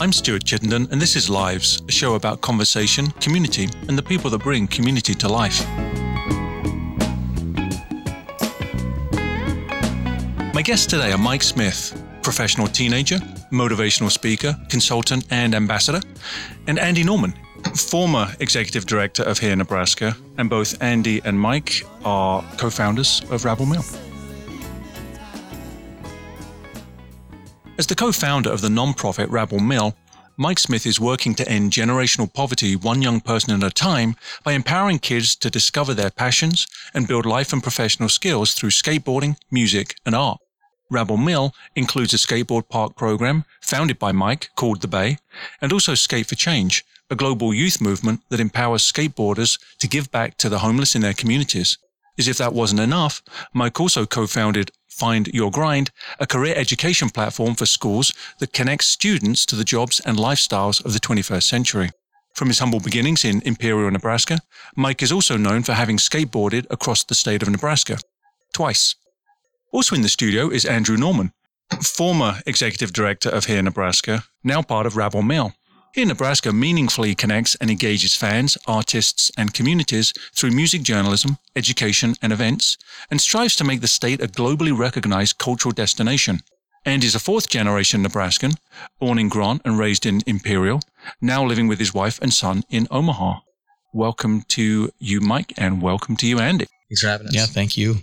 I'm Stuart Chittenden, and this is Lives, a show about conversation, community, and the people that bring community to life. My guests today are Mike Smith, professional teenager, motivational speaker, consultant, and ambassador, and Andy Norman, former executive director of Hear Nebraska, and both Andy and Mike are co founders of Rabble Mill. As the co founder of the non-profit Rabble Mill, Mike Smith is working to end generational poverty one young person at a time by empowering kids to discover their passions and build life and professional skills through skateboarding, music, and art. Rabble Mill includes a skateboard park program founded by Mike called The Bay, and also Skate for Change, a global youth movement that empowers skateboarders to give back to the homeless in their communities. As if that wasn't enough, Mike also co-founded Find Your Grind, a career education platform for schools that connects students to the jobs and lifestyles of the 21st century. From his humble beginnings in Imperial, Nebraska, Mike is also known for having skateboarded across the state of Nebraska. Twice. Also in the studio is Andrew Norman, former executive director of Hear Nebraska, now part of Rabble Mill. Hear Nebraska meaningfully connects and engages fans, artists, and communities through music journalism, education, and events, and strives to make the state a globally recognized cultural destination. And is a fourth generation Nebraskan, born in Grant and raised in Imperial, now living with his wife and son in Omaha. Welcome to you, Mike, and welcome to you, Andy. Thanks for having us. Yeah, thank you.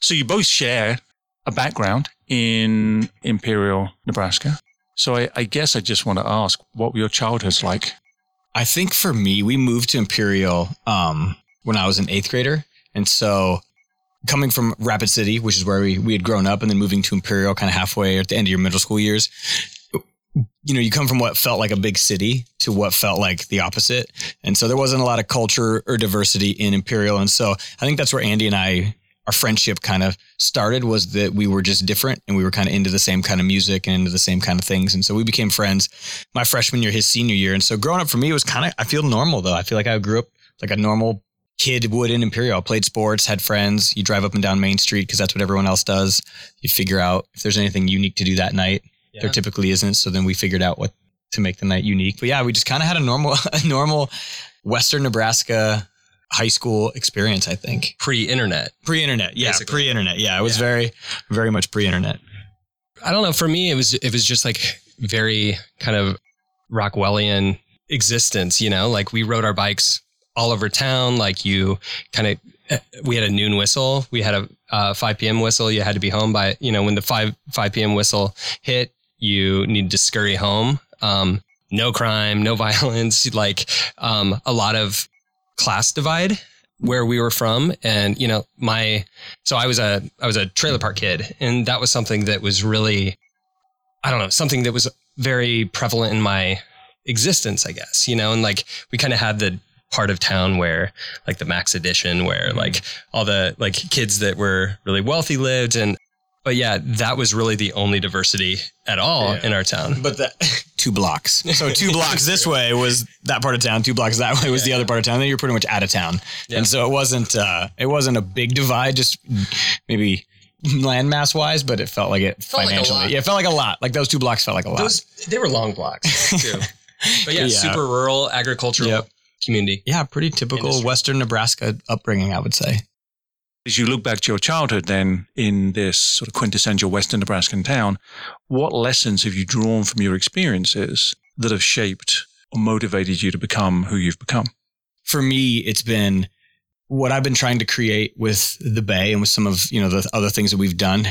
So you both share a background in Imperial, Nebraska. So I, I guess I just want to ask, what were your childhoods like? I think for me, we moved to Imperial um, when I was an eighth grader. And so coming from Rapid City, which is where we, we had grown up, and then moving to Imperial kind of halfway at the end of your middle school years, you know, you come from what felt like a big city to what felt like the opposite. And so there wasn't a lot of culture or diversity in Imperial. And so I think that's where Andy and I our friendship kind of started was that we were just different and we were kind of into the same kind of music and into the same kind of things. And so we became friends my freshman year, his senior year. And so growing up for me, it was kind of, I feel normal though. I feel like I grew up like a normal kid would in Imperial. I played sports, had friends. You drive up and down Main Street because that's what everyone else does. You figure out if there's anything unique to do that night. Yeah. There typically isn't. So then we figured out what to make the night unique. But yeah, we just kind of had a normal, a normal Western Nebraska high school experience, I think. Pre-internet. Pre-internet. Yeah. Pre-internet. Yeah. It was yeah. very, very much pre-internet. I don't know. For me, it was, it was just like very kind of Rockwellian existence, you know, like we rode our bikes all over town. Like you kind of, eh, we had a noon whistle. We had a uh, 5 p.m. whistle. You had to be home by, you know, when the 5, 5 p.m. whistle hit, you needed to scurry home. Um, no crime, no violence, like um, a lot of class divide where we were from and you know my so i was a i was a trailer park kid and that was something that was really i don't know something that was very prevalent in my existence i guess you know and like we kind of had the part of town where like the max edition where mm-hmm. like all the like kids that were really wealthy lived and but yeah, that was really the only diversity at all yeah. in our town. But that two blocks. So two blocks this way was that part of town. Two blocks that way was yeah. the other part of town. Then you're pretty much out of town. Yeah. And so it wasn't uh, it wasn't a big divide. Just maybe landmass wise, but it felt like it, it felt financially. Like yeah, it felt like a lot. Like those two blocks felt like a lot. Those they were long blocks too. but yeah, super rural agricultural yep. community. Yeah, pretty typical Industry. Western Nebraska upbringing, I would say. As you look back to your childhood, then in this sort of quintessential Western Nebraskan town, what lessons have you drawn from your experiences that have shaped or motivated you to become who you've become? For me, it's been what I've been trying to create with the Bay and with some of you know the other things that we've done.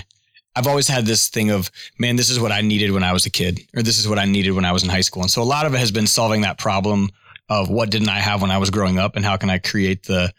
I've always had this thing of, man, this is what I needed when I was a kid, or this is what I needed when I was in high school. And so a lot of it has been solving that problem of what didn't I have when I was growing up and how can I create the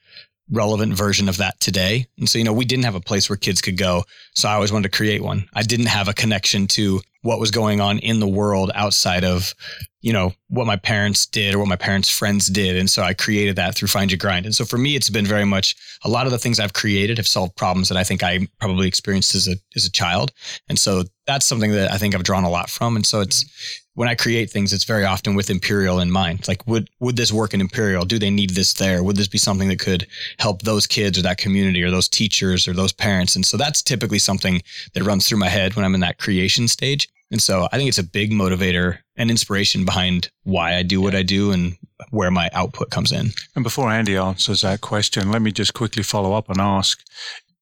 relevant version of that today. And so, you know, we didn't have a place where kids could go. So I always wanted to create one. I didn't have a connection to what was going on in the world outside of, you know, what my parents did or what my parents' friends did. And so I created that through Find Your Grind. And so for me, it's been very much a lot of the things I've created have solved problems that I think I probably experienced as a, as a child. And so that's something that I think I've drawn a lot from. And so it's, when I create things, it's very often with Imperial in mind. Like, would would this work in Imperial? Do they need this there? Would this be something that could help those kids or that community or those teachers or those parents? And so that's typically something that runs through my head when I'm in that creation stage. And so I think it's a big motivator and inspiration behind why I do what I do and where my output comes in. And before Andy answers that question, let me just quickly follow up and ask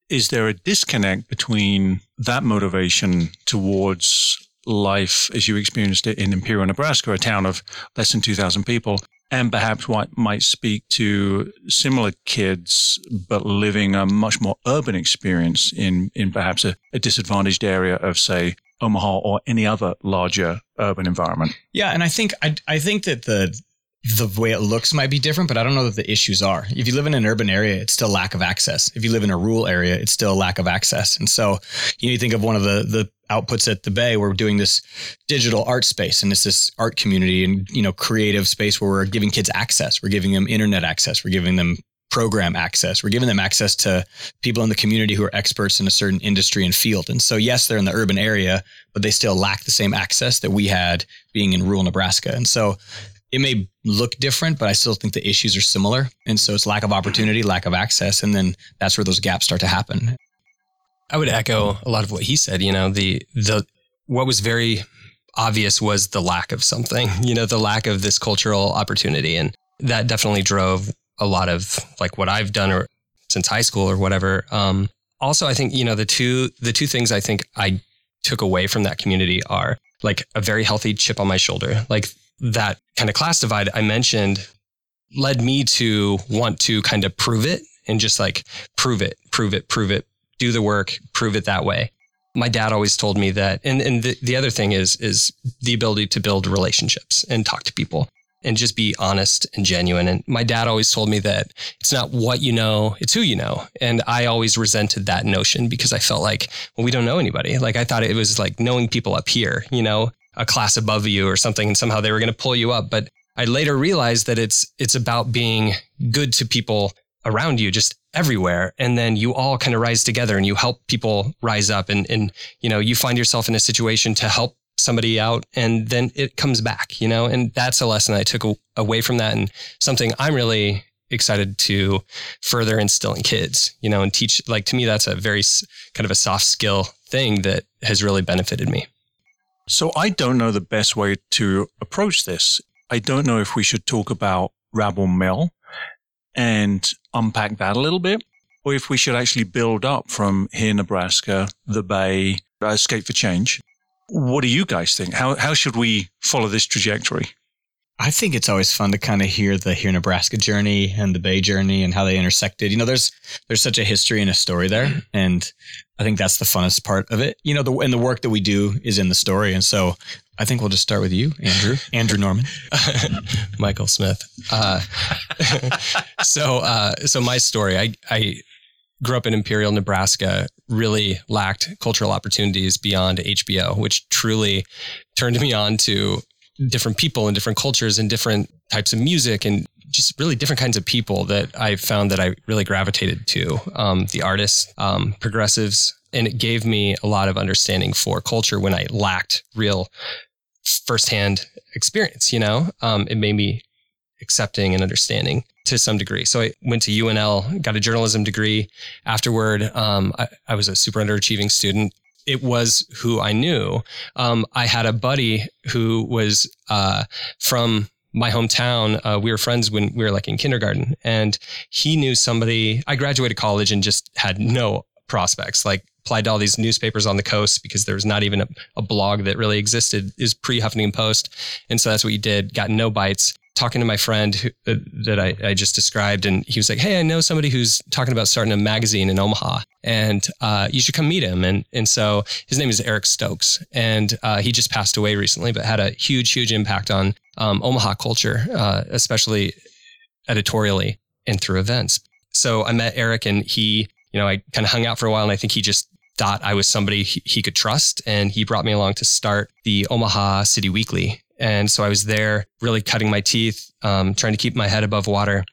Is there a disconnect between that motivation towards life as you experienced it in Imperial, Nebraska, a town of less than 2,000 people, and perhaps what might speak to similar kids, but living a much more urban experience in, in perhaps a, a disadvantaged area of, say, Omaha or any other larger urban environment. Yeah, and I think I, I think that the the way it looks might be different, but I don't know that the issues are. If you live in an urban area, it's still lack of access. If you live in a rural area, it's still a lack of access. And so you, know, you think of one of the the outputs at the Bay, we're doing this digital art space and it's this art community and you know creative space where we're giving kids access. We're giving them internet access. We're giving them program access. We're giving them access to people in the community who are experts in a certain industry and field. And so, yes, they're in the urban area, but they still lack the same access that we had being in rural Nebraska. And so, it may look different, but I still think the issues are similar. And so, it's lack of opportunity, lack of access. And then that's where those gaps start to happen. I would echo a lot of what he said. You know, the, the, what was very obvious was the lack of something, you know, the lack of this cultural opportunity. And that definitely drove a lot of like what I've done or since high school or whatever. Um, also, I think you know the two the two things I think I took away from that community are like a very healthy chip on my shoulder, like that kind of class divide I mentioned led me to want to kind of prove it and just like prove it, prove it, prove it, do the work, prove it that way. My dad always told me that, and and the, the other thing is is the ability to build relationships and talk to people and just be honest and genuine. And my dad always told me that it's not what you know, it's who you know. And I always resented that notion because I felt like, well, we don't know anybody. Like I thought it was like knowing people up here, you know, a class above you or something, and somehow they were going to pull you up. But I later realized that it's it's about being good to people around you, just everywhere. And then you all kind of rise together and you help people rise up and, and, you know, you find yourself in a situation to help somebody out and then it comes back, you know, and that's a lesson I took away from that and something I'm really excited to further instill in kids, you know, and teach. Like to me, that's a very kind of a soft skill thing that has really benefited me. So I don't know the best way to approach this. I don't know if we should talk about Rabble Mill and unpack that a little bit, or if we should actually build up from here, Nebraska, the Bay, uh, Skate for Change, what do you guys think? How, how should we follow this trajectory? I think it's always fun to kind of hear the Hear Nebraska journey and the Bay journey and how they intersected. You know, there's there's such a history and a story there, and I think that's the funnest part of it. You know, the and the work that we do is in the story, and so I think we'll just start with you, Andrew, Andrew Norman, Michael Smith. Uh, so, uh, so my story, I I grew up in Imperial, Nebraska, really lacked cultural opportunities beyond HBO, which truly turned me on to different people and different cultures and different types of music and just really different kinds of people that I found that I really gravitated to. Um, the artists, um, progressives, and it gave me a lot of understanding for culture when I lacked real firsthand experience. You know, um, it made me accepting and understanding to some degree. So I went to UNL, got a journalism degree. Afterward, um, I, I, was a super underachieving student. It was who I knew. Um, I had a buddy who was uh, from my hometown. Uh, we were friends when we were like in kindergarten, and he knew somebody. I graduated college and just had no prospects. Like applied to all these newspapers on the coast because there was not even a, a blog that really existed is pre Huffington Post. And so that's what you did. Got no bites talking to my friend who, uh, that I, I, just described, and he was like, "Hey, I know somebody who's talking about starting a magazine in Omaha, and uh, you should come meet him." And and so his name is Eric Stokes, and uh, he just passed away recently, but had a huge, huge impact on um, Omaha culture, uh, especially editorially and through events. So I met Eric, and he, you know, I kind of hung out for a while, and I think he just thought I was somebody he, could trust, and he brought me along to start the Omaha City Weekly and so I was there really cutting my teeth, um, trying to keep my head above water.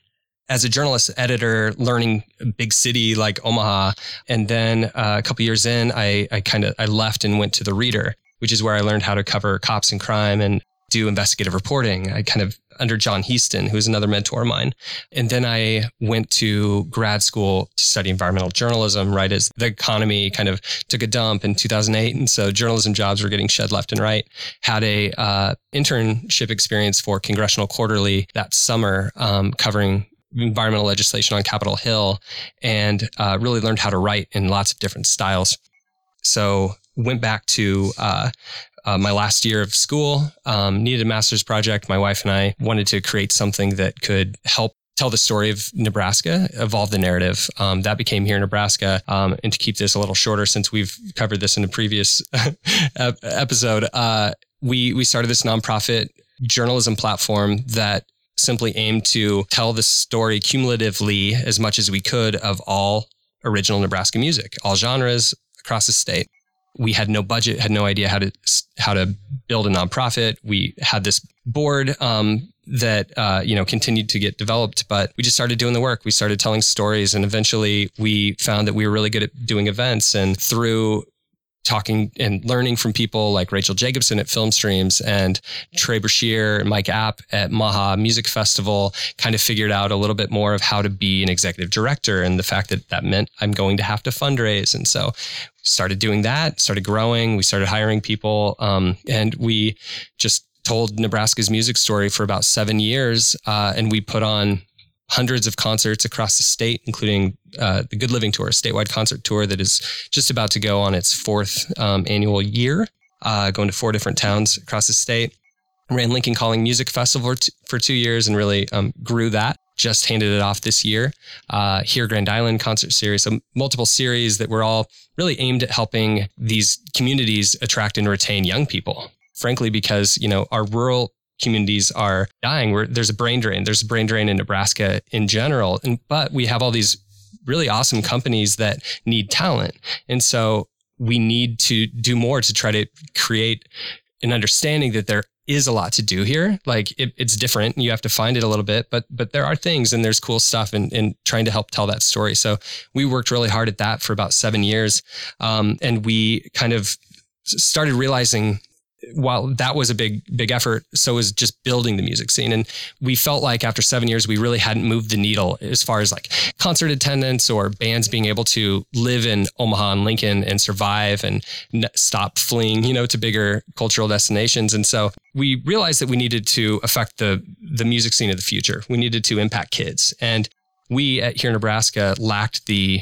As a journalist editor, learning a big city like Omaha, and then uh, a couple years in, I, I kind of I left and went to the Reader, which is where I learned how to cover cops and crime and do investigative reporting. I kind of under John Heaston, who's another mentor of mine. And then I went to grad school to study environmental journalism right as the economy kind of took a dump in 2008. And so journalism jobs were getting shed left and right. Had a uh, internship experience for Congressional Quarterly that summer um, covering environmental legislation on Capitol Hill and uh, really learned how to write in lots of different styles. So went back to uh, uh, my last year of school, um, needed a master's project. My wife and I wanted to create something that could help tell the story of Nebraska, evolve the narrative. Um, that became here in Nebraska. Um, and to keep this a little shorter, since we've covered this in a previous episode, uh, we we started this nonprofit journalism platform that simply aimed to tell the story cumulatively as much as we could of all original Nebraska music, all genres across the state we had no budget, had no idea how to how to build a nonprofit. We had this board um, that uh, you know continued to get developed, but we just started doing the work. We started telling stories, and eventually we found that we were really good at doing events. And through talking and learning from people like Rachel Jacobson at Film Streams and Trey Brashear and Mike App at Maha Music Festival, kind of figured out a little bit more of how to be an executive director and the fact that that meant I'm going to have to fundraise. And so started doing that, started growing. We started hiring people, um, and we just told Nebraska's music story for about seven years. Uh, and we put on hundreds of concerts across the state, including uh, the Good Living Tour, a statewide concert tour that is just about to go on its fourth um, annual year, uh, going to four different towns across the state. Ran Lincoln Calling Music Festival for, two years and really um, grew that just handed it off this year. Uh, here, Grand Island concert series, so multiple series that were all really aimed at helping these communities attract and retain young people. Frankly, because you know our rural communities are dying. There's a brain drain. There's a brain drain in Nebraska in general, and but we have all these really awesome companies that need talent, and so we need to do more to try to create an understanding that there is a lot to do here. Like it, it's different. You have to find it a little bit, but but there are things and there's cool stuff and in trying to help tell that story. So we worked really hard at that for about seven years, um, and we kind of started realizing while that was a big big effort so was just building the music scene. And we felt like after seven years we really hadn't moved the needle as far as like concert attendance or bands being able to live in omaha and lincoln and survive and stop fleeing you know to bigger cultural destinations. And so we realized that we needed to affect the the music scene of the future. We needed to impact kids. And we at here in nebraska lacked the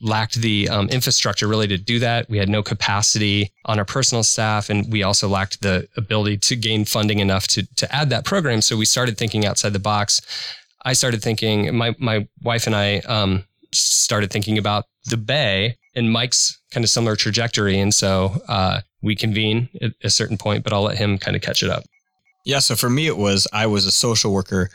lacked the um, infrastructure really to do that. We had no capacity on our personal staff, and we also lacked the ability to gain funding enough to to add that program. So we started thinking outside the box. I started thinking. My my wife and I um, started thinking about the Bay and Mike's kind of similar trajectory, and so uh, we convene at a certain point. But I'll let him kind of catch it up. Yeah. So for me, it was I was a social worker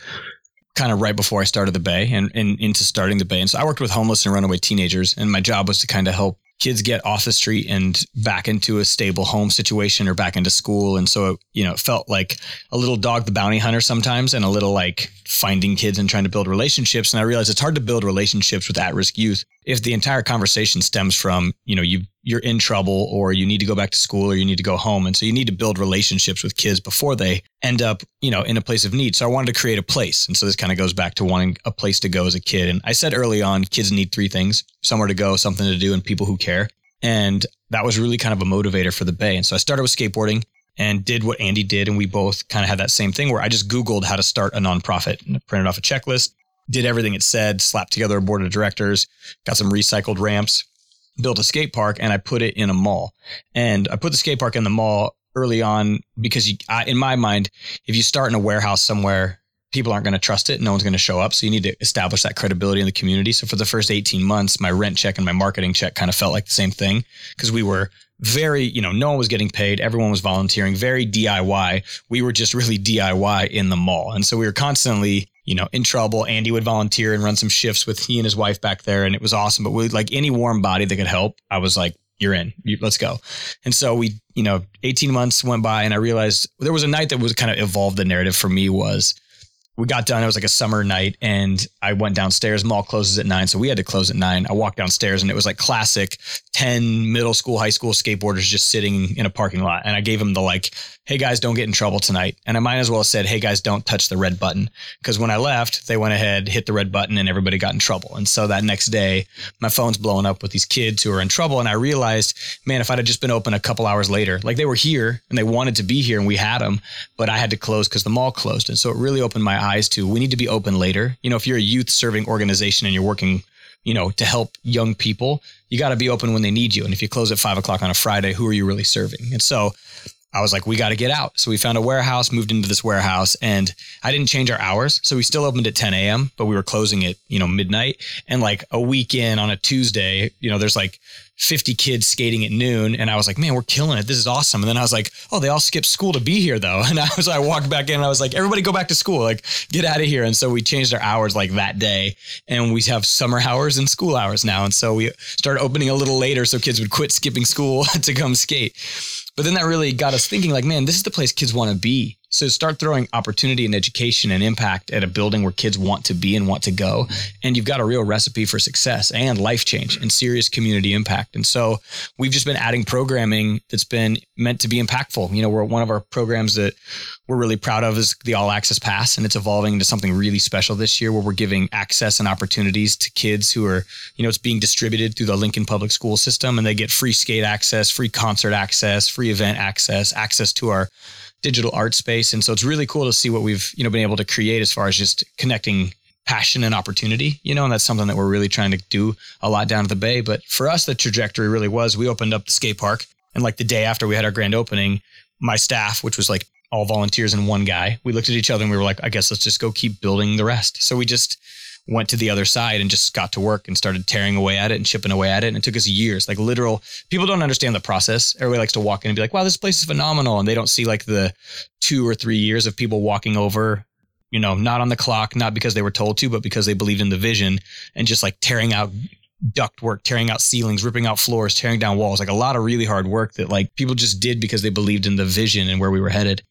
kind of right before I started the Bay and, and into starting the Bay. And so I worked with homeless and runaway teenagers, and my job was to kind of help kids get off the street and back into a stable home situation or back into school. And so, it, you know, it felt like a little dog the bounty hunter sometimes and a little like finding kids and trying to build relationships. And I realized it's hard to build relationships with at risk youth if the entire conversation stems from, you know, you you're in trouble or you need to go back to school or you need to go home. And so you need to build relationships with kids before they end up, you know, in a place of need. So I wanted to create a place. And so this kind of goes back to wanting a place to go as a kid. And I said early on, kids need three things, somewhere to go, something to do, and people who care. And that was really kind of a motivator for the Bay. And so I started with skateboarding and did what Andy did. And we both kind of had that same thing where I just Googled how to start a nonprofit and printed off a checklist, did everything it said, slapped together a board of directors, got some recycled ramps, built a skate park, and I put it in a mall. And I put the skate park in the mall early on because you, I, in my mind, if you start in a warehouse somewhere, people aren't going to trust it. No one's going to show up. So you need to establish that credibility in the community. So for the first 18 months, my rent check and my marketing check kind of felt like the same thing because we were very, you know, no one was getting paid. Everyone was volunteering, very DIY. We were just really DIY in the mall. And so we were constantly, you know, in trouble. Andy would volunteer and run some shifts with he and his wife back there. And it was awesome. But we like any warm body that could help, I was like, you're in. You, let's go. And so we, you know, 18 months went by and I realized there was a night that was kind of evolved the narrative for me was we got done. It was like a summer night, and I went downstairs. Mall closes at nine, so we had to close at nine. I walked downstairs, and it was like classic ten middle school, high school skateboarders just sitting in a parking lot. And I gave them the like, "Hey guys, don't get in trouble tonight." And I might as well have said, "Hey guys, don't touch the red button," because when I left, they went ahead, hit the red button, and everybody got in trouble. And so that next day, my phone's blowing up with these kids who are in trouble, and I realized, man, if I'd have just been open a couple hours later, like they were here and they wanted to be here, and we had them, but I had to close because the mall closed. And so it really opened my eyes to we need to be open later. You know, if you're a youth serving organization and you're working, you know, to help young people, you got to be open when they need you. And if you close at five o'clock on a Friday, who are you really serving? And so I was like, we got to get out. So we found a warehouse, moved into this warehouse, and I didn't change our hours. So we still opened at 10 a.m., but we were closing at, you know, midnight. And like a weekend on a Tuesday, you know, there's like 50 kids skating at noon. And I was like, man, we're killing it. This is awesome. And then I was like, oh, they all skipped school to be here though. And I was, I walked back in and I was like, everybody go back to school, like get out of here. And so we changed our hours like that day and we have summer hours and school hours now. And so we started opening a little later so kids would quit skipping school to come skate. But then that really got us thinking like, man, this is the place kids want to be. So start throwing opportunity and education and impact at a building where kids want to be and want to go. And you've got a real recipe for success and life change and serious community impact. And so we've just been adding programming that's been meant to be impactful. You know, we're one of our programs that we're really proud of is the All Access Pass, and it's evolving into something really special this year where we're giving access and opportunities to kids who are, you know, it's being distributed through the Lincoln Public School System, and they get free skate access, free concert access, free event access, access to our digital art space. And so it's really cool to see what we've, you know, been able to create as far as just connecting passion and opportunity, you know, and that's something that we're really trying to do a lot down at the Bay. But for us, the trajectory really was we opened up the skate park. And like the day after we had our grand opening, my staff, which was like all volunteers and one guy, we looked at each other and we were like, I guess let's just go keep building the rest. So we just went to the other side and just got to work and started tearing away at it and chipping away at it. And it took us years, like literal. People don't understand the process. Everybody likes to walk in and be like, wow, this place is phenomenal. And they don't see like the two or three years of people walking over, you know, not on the clock, not because they were told to, but because they believed in the vision and just like tearing out duct work, tearing out ceilings, ripping out floors, tearing down walls, like a lot of really hard work that like people just did because they believed in the vision and where we were headed.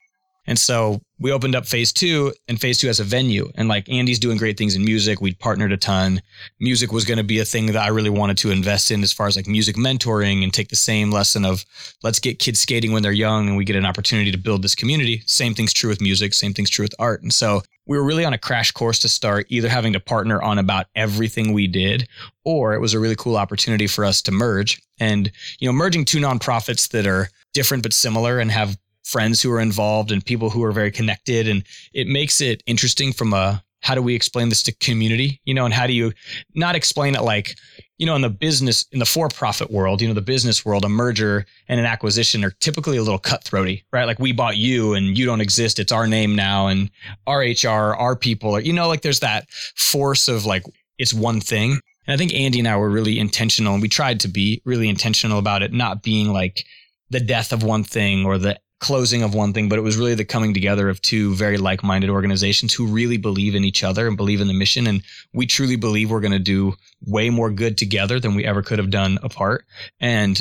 And so we opened up phase two and phase two has a venue. And like Andy's doing great things in music. We'd partnered a ton. Music was going to be a thing that I really wanted to invest in as far as like music mentoring and take the same lesson of let's get kids skating when they're young and we get an opportunity to build this community. Same thing's true with music. Same thing's true with art. And so we were really on a crash course to start either having to partner on about everything we did or it was a really cool opportunity for us to merge and you know merging two nonprofits that are different but similar and have friends who are involved and people who are very connected. And it makes it interesting from a how do we explain this to community, you know, and how do you not explain it like, you know, in the business, in the for profit world, you know, the business world, a merger and an acquisition are typically a little cutthroaty, right? Like we bought you and you don't exist. It's our name now and our HR, our people, or, you know, like there's that force of like, it's one thing. And I think Andy and I were really intentional and we tried to be really intentional about it, not being like the death of one thing or the closing of one thing, but it was really the coming together of two very like minded organizations who really believe in each other and believe in the mission. And we truly believe we're going to do way more good together than we ever could have done apart. And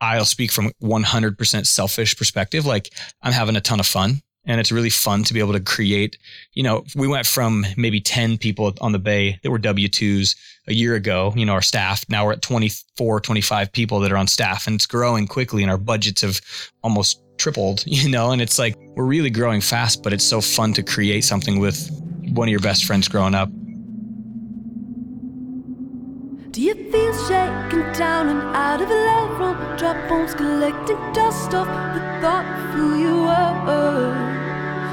I'll speak from 100% selfish perspective. Like I'm having a ton of fun and it's really fun to be able to create you know we went from maybe 10 people on the bay that were w2s a year ago you know our staff now we're at 24 25 people that are on staff and it's growing quickly and our budgets have almost tripled, you know, and it's like we're really growing fast, but it's so fun to create something with one of your best friends growing up. Do you feel shaken down and out of love from drop bombs collecting dust off the thought of who you are?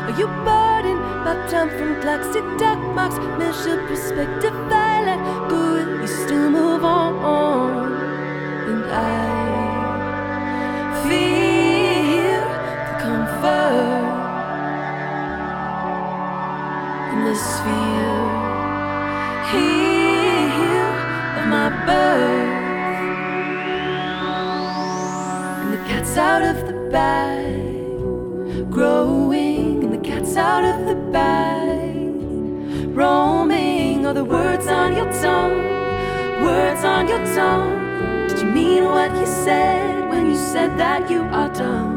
Are you burdened by time from clocks dark marks? Measure perspective, I let go, you still move on. Tongue? Words on your tongue. Did you mean what you said when you said that you are done?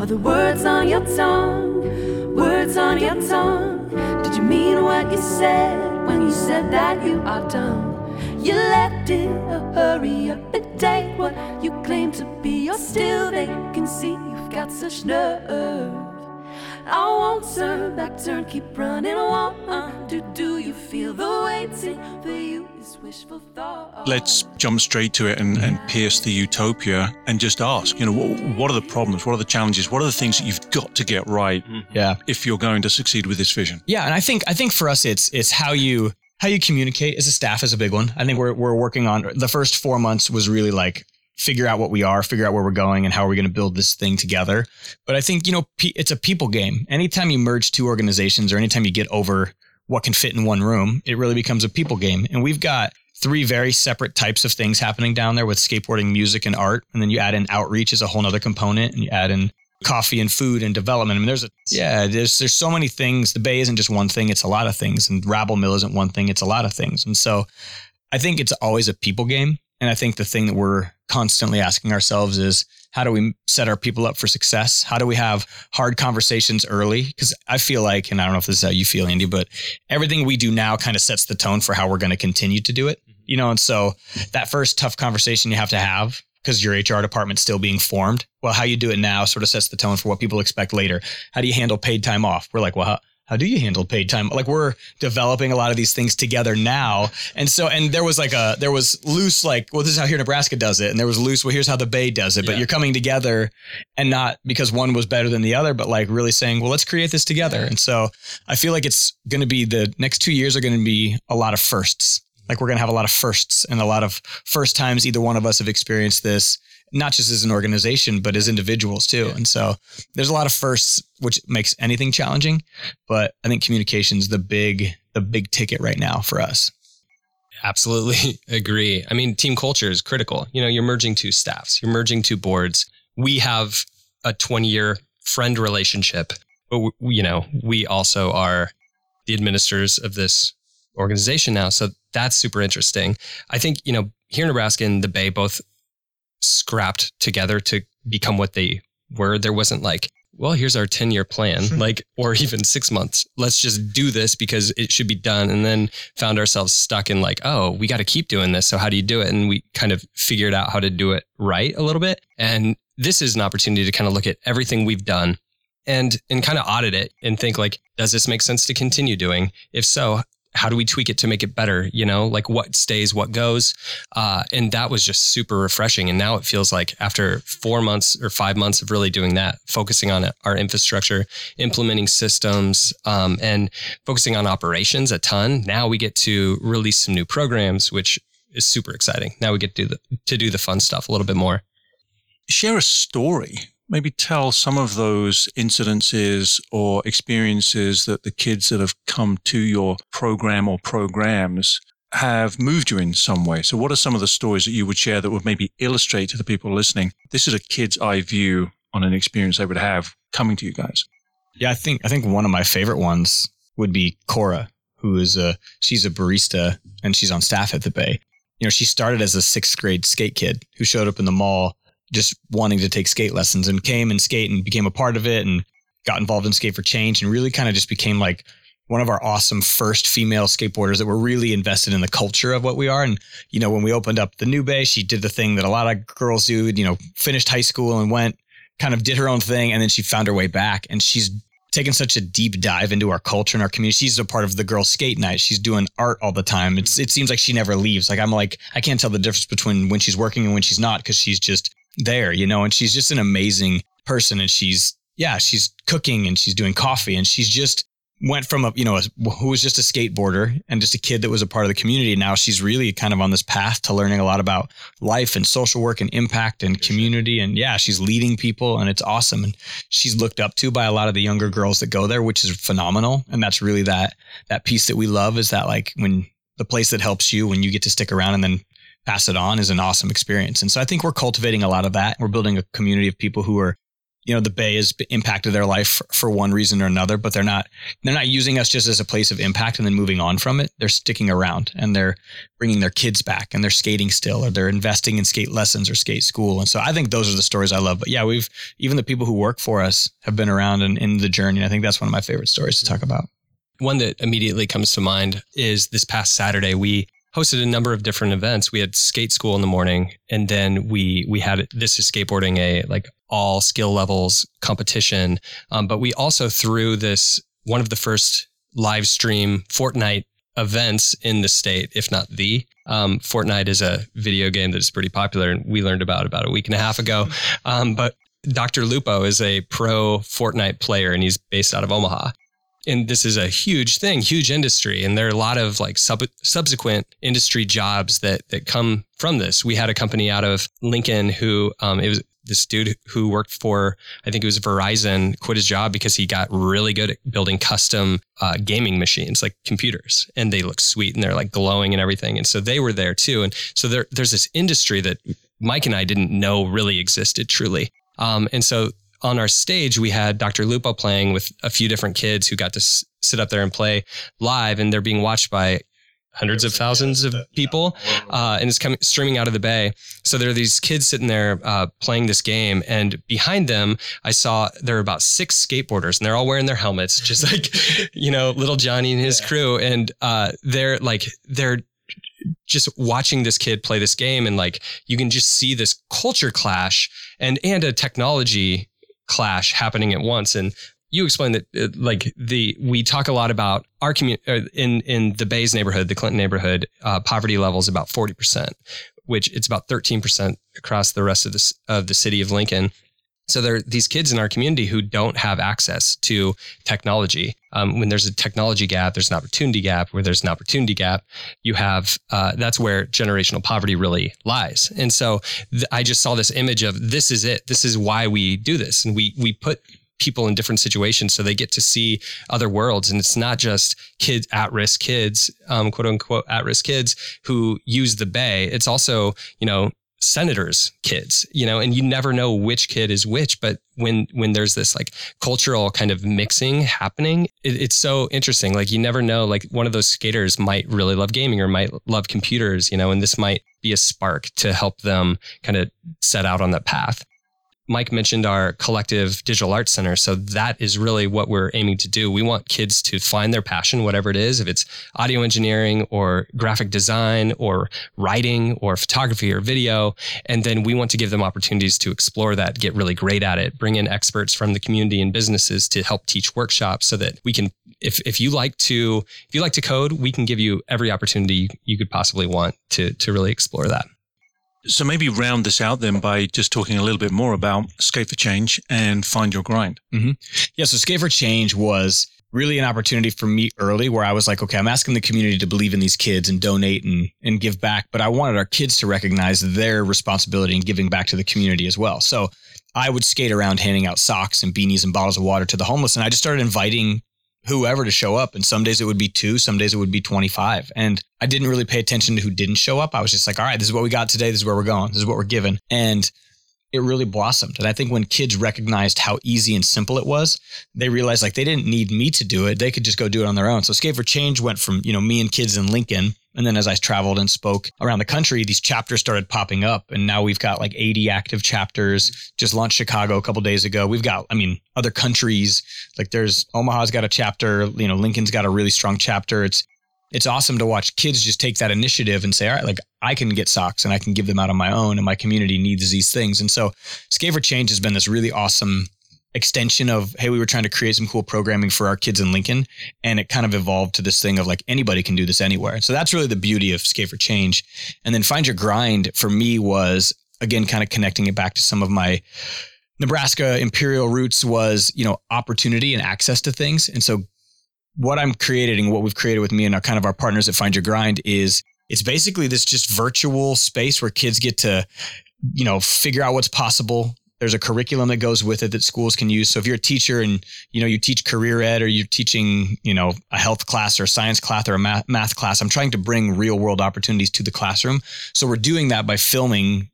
Are the words on your tongue? Words on your tongue? Did you mean? what you said when you said that you are done. You left it a hurry up and take what you claim to be. You're still they can see you've got such nerve. I won't turn back, turn, keep running. What undo? Do you feel the waiting for you? Let's jump straight to it and, and pierce the utopia and just ask, you know, what, what are the problems? What are the challenges? What are the things that you've got to get right mm-hmm. Yeah. if you're going to succeed with this vision? Yeah, and I think I think for us it's it's how you how you communicate as a staff is a big one. I think we're we're working on the first four months was really like figure out what we are, figure out where we're going, and how are we going to build this thing together. But I think you know it's a people game. Anytime you merge two organizations or anytime you get over what can fit in one room, it really becomes a people game. And we've got three very separate types of things happening down there with skateboarding, music, and art. And then you add in outreach as a whole nother component, and you add in coffee and food and development. I mean, there's a yeah, there's there's so many things. The Bay isn't just one thing; it's a lot of things. And Rabble Mill isn't one thing; it's a lot of things. And so, I think it's always a people game. And I think the thing that we're constantly asking ourselves is, how do we set our people up for success? How do we have hard conversations early? Because I feel like, and I don't know if this is how you feel, Andy, but everything we do now kind of sets the tone for how we're going to continue to do it. Mm-hmm. You know, and so that first tough conversation you have to have because your HR department's still being formed. Well, how you do it now sort of sets the tone for what people expect later. How do you handle paid time off? We're like, well, how, how do you handle paid time? Like we're developing a lot of these things together now. And so, and there was like a, there was loose, like, well, this is how Hear Nebraska does it. And there was loose, well, here's how the Bay does it. But Yeah. you're coming together and not because one was better than the other, but like really saying, well, let's create this together. And so I feel like it's going to be the next two years are going to be a lot of firsts. Like we're going to have a lot of firsts and a lot of first times either one of us have experienced this, not just as an organization, but as individuals too. And so there's a lot of firsts, which makes anything challenging. But I think communication is the big, the big ticket right now for us. Absolutely agree. I mean, team culture is critical. You know, you're merging two staffs, you're merging two boards. We have a 20 year friend relationship, but w- you know, we also are the administrators of this organization now. So that's super interesting. I think, you know, here in Nebraska and the Bay both scrapped together to become what they were. There wasn't like, well, here's our 10 year plan, like, or even six months. Let's just do this because it should be done. And then found ourselves stuck in like, oh, we got to keep doing this. So how do you do it? And we kind of figured out how to do it right a little bit. And this is an opportunity to kind of look at everything we've done and and kind of audit it and think like, does this make sense to continue doing? If so, how do we tweak it to make it better? You know, like what stays, what goes. Uh, and that was just super refreshing. And now it feels like after four months or five months of really doing that, focusing on our infrastructure, implementing systems, um, and focusing on operations a ton. Now we get to release some new programs, which is super exciting. Now we get to do the to do the fun stuff a little bit more. Share a story. Maybe tell some of those incidences or experiences that the kids that have come to your program or programs have moved you in some way. So, what are some of the stories that you would share that would maybe illustrate to the people listening? This is a kid's eye view on an experience they would have coming to you guys. Yeah, I think I think one of my favorite ones would be Cora, who is a she's a barista and she's on staff at the Bay. You know, she started as a sixth grade skate kid who showed up in the mall just wanting to take skate lessons and came and skate and became a part of it and got involved in Skate for Change and really kind of just became like one of our awesome first female skateboarders that were really invested in the culture of what we are. And, you know, when we opened up the new bay, she did the thing that a lot of girls do, you know, finished high school and went kind of did her own thing. And then she found her way back and she's taken such a deep dive into our culture and our community. She's a part of the girls skate night. She's doing art all the time. It's, it seems like she never leaves. Like I'm like, I can't tell the difference between when she's working and when she's not because she's just there, you know, and she's just an amazing person. And she's, yeah, she's cooking and she's doing coffee and she's just went from a, you know, a, who was just a skateboarder and just a kid that was a part of the community. Now she's really kind of on this path to learning a lot about life and social work and impact and community. And yeah, she's leading people and it's awesome. And she's looked up to by a lot of the younger girls that go there, which is phenomenal. And that's really that, that piece that we love is that like when the place that helps you, when you get to stick around and then pass it on is an awesome experience. And so I think we're cultivating a lot of that. We're building a community of people who are, you know, the Bay has impacted their life for, one reason or another, but they're not, they're not using us just as a place of impact and then moving on from it. They're sticking around and they're bringing their kids back and they're skating still, or they're investing in skate lessons or skate school. And so I think those are the stories I love. But yeah, we've, even the people who work for us have been around and in the journey. And I think that's one of my favorite stories to talk about. one that immediately comes to mind is this past Saturday we hosted a number of different events. We had skate school in the morning, and then we we had this is skateboarding a like all skill levels competition. Um, but we also threw this one of the first live stream Fortnite events in the state, if not the. Um, Fortnite is a video game that is pretty popular, and we learned about about a week and a half ago. Um, but Dr. Lupo is a pro Fortnite player, and he's based out of Omaha and this is a huge thing, huge industry, and there are a lot of like sub- subsequent industry jobs that that come from this. We had a company out of Lincoln who um, it was this dude who worked for I think it was Verizon quit his job because he got really good at building custom uh, gaming machines like computers, and they look sweet and they're like glowing and everything, and so they were there too. And so there, there's this industry that Mike and I didn't know really existed truly. Um, and so on our stage, we had Dr. Lupo playing with a few different kids who got to s- sit up there and play live, and they're being watched by hundreds of thousands of people, uh, and it's coming streaming out of the bay. So there are these kids sitting there uh, playing this game, and behind them, I saw there are about six skateboarders, and they're all wearing their helmets, just like you know, little Johnny and his crew, and uh, they're like they're just watching this kid play this game and like you can just see this culture clash and and a technology clash happening at once. And you explained that uh, like the we talk a lot about our community uh, in in the Bays neighborhood, the Clinton neighborhood, uh, poverty level is about forty percent, which it's about thirteen percent across the rest of the of the city of Lincoln. So there are these kids in our community who don't have access to technology. Um, when there's a technology gap, there's an opportunity gap. Where there's an opportunity gap, you have uh, that's where generational poverty really lies. And so th- I just saw this image of this is it. This is why we do this, and we we put people in different situations so they get to see other worlds and it's not just kids at risk kids um, quote unquote at risk kids who use the bay it's also you know senators kids you know and you never know which kid is which but when when there's this like cultural kind of mixing happening it, it's so interesting like you never know like one of those skaters might really love gaming or might love computers you know and this might be a spark to help them kind of set out on that path Mike mentioned our collective digital arts center. So that is really what we're aiming to do. We want kids to find their passion, whatever it is, if it's audio engineering or graphic design or writing or photography or video. And then we want to give them opportunities to explore that, get really great at it, bring in experts from the community and businesses to help teach workshops so that we can if, if you like to if you like to code, we can give you every opportunity you could possibly want to to really explore that. So maybe round this out then by just talking a little bit more about Skate for Change and Find Your Grind. Mm-hmm. Yeah, so Skate for Change was really an opportunity for me early where I was like, okay, I'm asking the community to believe in these kids and donate and, and give back, but I wanted our kids to recognize their responsibility in giving back to the community as well. So I would skate around handing out socks and beanies and bottles of water to the homeless. And I just started inviting whoever to show up. And some days it would be two, some days it would be 25. And I didn't really pay attention to who didn't show up. I was just like, all right, this is what we got today. This is where we're going. This is what we're given. And it really blossomed. And I think when kids recognized how easy and simple it was, they realized like they didn't need me to do it. They could just go do it on their own. So Skate for Change went from, you know, me and kids in Lincoln. And then as I traveled and spoke around the country, these chapters started popping up. And now we've got like 80 active chapters. Just launched Chicago a couple days ago. We've got, I mean, other countries. Like there's Omaha's got a chapter, you know, Lincoln's got a really strong chapter. It's it's awesome to watch kids just take that initiative and say, all right, like I can get socks and I can give them out on my own and my community needs these things. And so Skate for Change has been this really awesome extension of, hey, we were trying to create some cool programming for our kids in Lincoln. And it kind of evolved to this thing of like anybody can do this anywhere. So that's really the beauty of Skate for Change. And then Find Your Grind for me was again kind of connecting it back to some of my Nebraska imperial roots was, you know, opportunity and access to things. And so what I'm creating, what we've created with me and our kind of our partners at Find Your Grind is it's basically this just virtual space where kids get to, you know, figure out what's possible. There's a curriculum that goes with it that schools can use. So if you're a teacher and you know you teach career ed or you're teaching you know a health class or a science class or a math, math class, I'm trying to bring real world opportunities to the classroom. So we're doing that by filming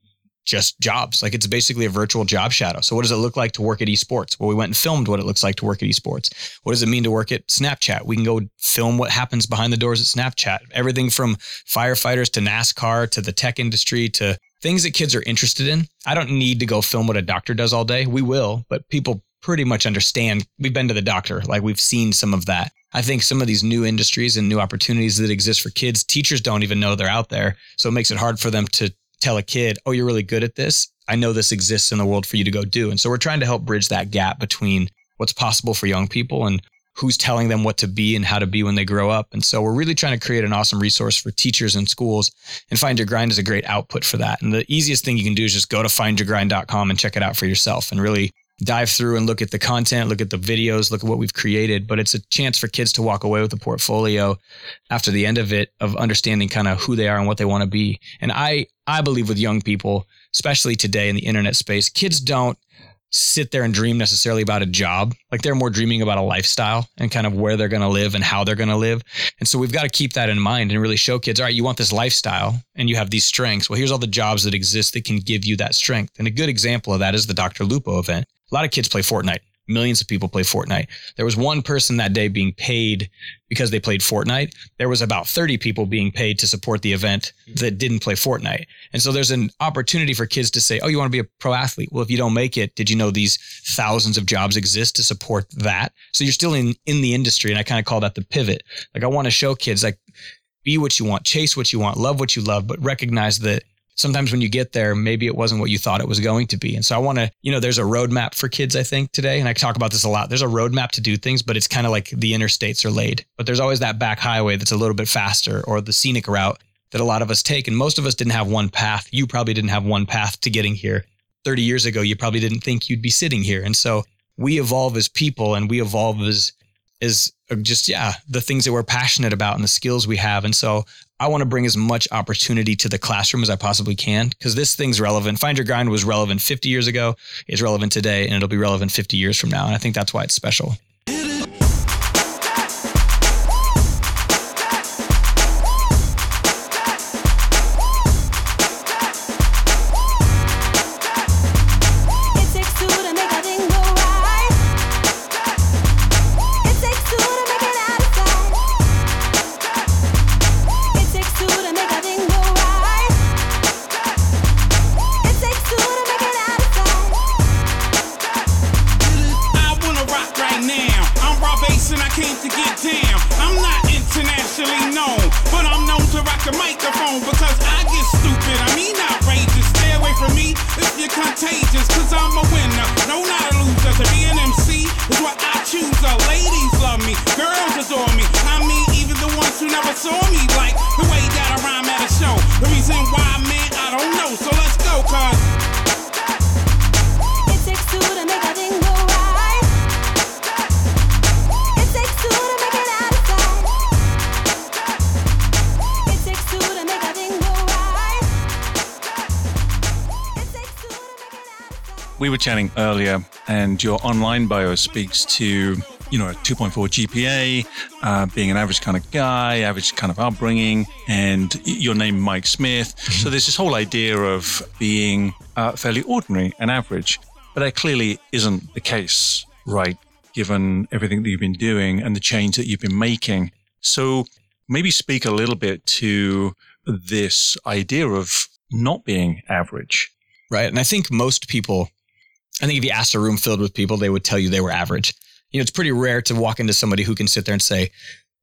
just jobs. Like it's basically a virtual job shadow. So what does it look like to work at esports? Well, we went and filmed what it looks like to work at esports. What does it mean to work at Snapchat? We can go film what happens behind the doors at Snapchat. Everything from firefighters to NASCAR to the tech industry to things that kids are interested in. I don't need to go film what a doctor does all day. We will, but people pretty much understand. We've been to the doctor, like we've seen some of that. I think some of these new industries and new opportunities that exist for kids, teachers don't even know they're out there. So it makes it hard for them to tell a kid, oh, you're really good at this. I know this exists in the world for you to go do. And so we're trying to help bridge that gap between what's possible for young people and who's telling them what to be and how to be when they grow up. And so we're really trying to create an awesome resource for teachers and schools. And Find Your Grind is a great output for that. And the easiest thing you can do is just go to findyourgrind.com and check it out for yourself and really dive through and look at the content, look at the videos, look at what we've created. But it's a chance for kids to walk away with a portfolio after the end of it of understanding kind of who they are and what they want to be. And I I believe with young people, especially today in the internet space, kids don't sit there and dream necessarily about a job. Like they're more dreaming about a lifestyle and kind of where they're going to live and how they're going to live. And so we've got to keep that in mind and really show kids, all right, you want this lifestyle and you have these strengths. Well, here's all the jobs that exist that can give you that strength. And a good example of that is the Dr. Lupo event. A lot of kids play Fortnite. Millions of people play Fortnite. There was one person that day being paid because they played Fortnite. There was about 30 people being paid to support the event mm-hmm. that didn't play Fortnite. And so there's an opportunity for kids to say, Oh, you want to be a pro athlete? Well, if you don't make it, did you know these thousands of jobs exist to support that? So you're still in, in the industry. And I kind of call that the pivot. Like I want to show kids like, be what you want, chase what you want, love what you love, but recognize that sometimes when you get there, maybe it wasn't what you thought it was going to be. And so I want to, you know, there's a roadmap for kids, I think, today. And I talk about this a lot. There's a roadmap to do things, but it's kind of like the interstates are laid. But there's always that back highway that's a little bit faster or the scenic route that a lot of us take. And most of us didn't have one path. You probably didn't have one path to getting here. 30 years ago, you probably didn't think you'd be sitting here. And so we evolve as people and we evolve as is uh, just yeah the things that we're passionate about and the skills we have. And so i want to bring as much opportunity to the classroom as i possibly can because this thing's relevant. Find your grind was relevant 50 years ago is relevant today and it'll be relevant 50 years from now and i think that's why it's special earlier, and your online bio speaks to you know a 2.4 GPA, uh, being an average kind of guy, average kind of upbringing, and your name Mike Smith. So there's this whole idea of being uh, fairly ordinary and average, but that clearly isn't the case, right? Given everything that you've been doing and the change that you've been making. So maybe speak a little bit to this idea of not being average. right? And I think most people, I think if you asked a room filled with people, they would tell you they were average. You know, it's pretty rare to walk into somebody who can sit there and say,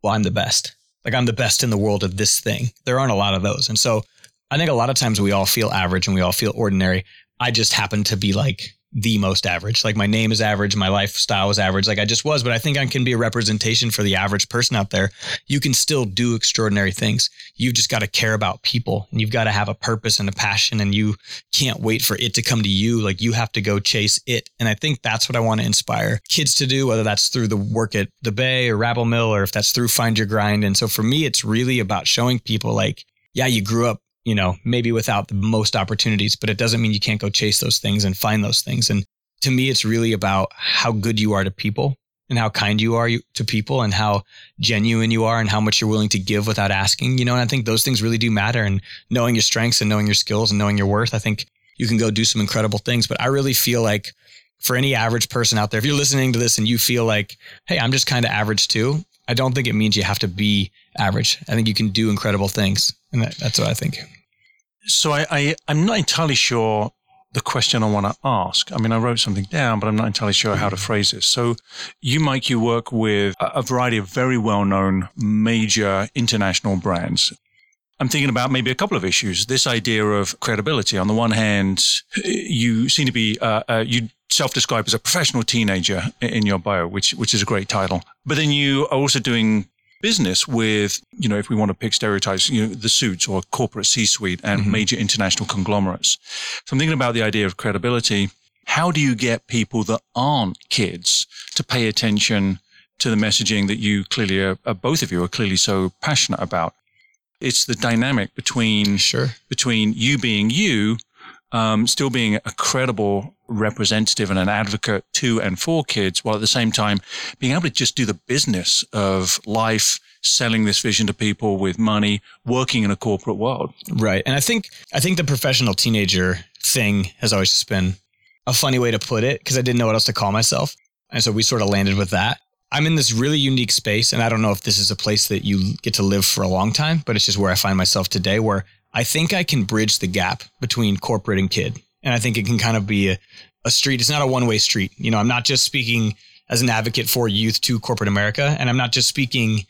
well, I'm the best. Like I'm the best in the world of this thing. There aren't a lot of those. And so I think a lot of times we all feel average and we all feel ordinary. I just happen to be like the most average. Like my name is average, my lifestyle is average, like I just was, but I think I can be a representation for the average person out there. You can still do extraordinary things. You've just got to care about people and you've got to have a purpose and a passion and you can't wait for it to come to you. Like you have to go chase it. And I think that's what I want to inspire kids to do, whether that's through the work at the Bay or Rabble Mill or if that's through Find Your Grind. And so for me, it's really about showing people like, yeah, you grew up you know, maybe without the most opportunities, but it doesn't mean you can't go chase those things and find those things. And to me, it's really about how good you are to people and how kind you are to people and how genuine you are and how much you're willing to give without asking, you know, and I think those things really do matter. And knowing your strengths and knowing your skills and knowing your worth, I think you can go do some incredible things. But I really feel like for any average person out there, if you're listening to this and you feel like, hey, I'm just kind of average too, I don't think it means you have to be average. I think you can do incredible things. And that, that's what I think. So I, I I'm not entirely sure the question I want to ask. I mean, I wrote something down, but I'm not entirely sure how to phrase this. So, you, Mike, you work with a variety of very well known major international brands. I'm thinking about maybe a couple of issues. This idea of credibility. On the one hand, you seem to be, uh, uh, you self-describe as a professional teenager in your bio, which which is a great title. But then you are also doing business with, you know, if we want to pick stereotypes, you know, the suits or corporate C-suite and mm-hmm. major international conglomerates. So I'm thinking about the idea of credibility. How do you get people that aren't kids to pay attention to the messaging that you clearly are, are both of you are clearly so passionate about? It's the dynamic between sure. between you being you, um, still being a credible representative and an advocate to and for kids, while at the same time being able to just do the business of life, selling this vision to people with money, working in a corporate world. Right. And I think I think the professional teenager thing has always just been a funny way to put it because I didn't know what else to call myself. And so we sort of landed with that. I'm in this really unique space, and I don't know if this is a place that you get to live for a long time, but it's just where I find myself today, where I think I can bridge the gap between corporate and kid. And I think it can kind of be a, a street. It's not a one way street. You know, I'm not just speaking as an advocate for youth to corporate America, and I'm not just speaking,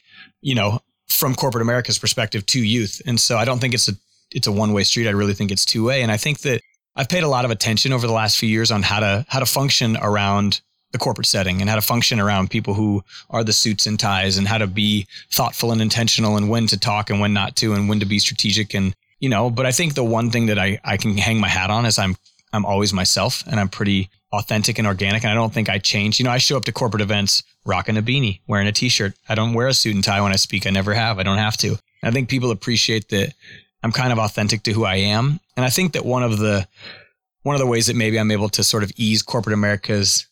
you know, from corporate America's perspective to youth. And so I don't think it's a it's a one way street. I really think it's two way. And I think that I've paid a lot of attention over the last few years on how to how to function around the corporate setting and how to function around people who are the suits and ties and how to be thoughtful and intentional and when to talk and when not to and when to be strategic and you know but i think the one thing that i, I can hang my hat on is i'm i'm always myself and i'm pretty authentic and organic. And i don't think i change. You know i show up to corporate events rocking a beanie wearing a t-shirt. I don't wear a suit and tie when i speak. I never have. I don't have to. I think people appreciate that i'm kind of authentic to who i am. And i think that one of the one of the ways that maybe i'm able to sort of ease corporate america's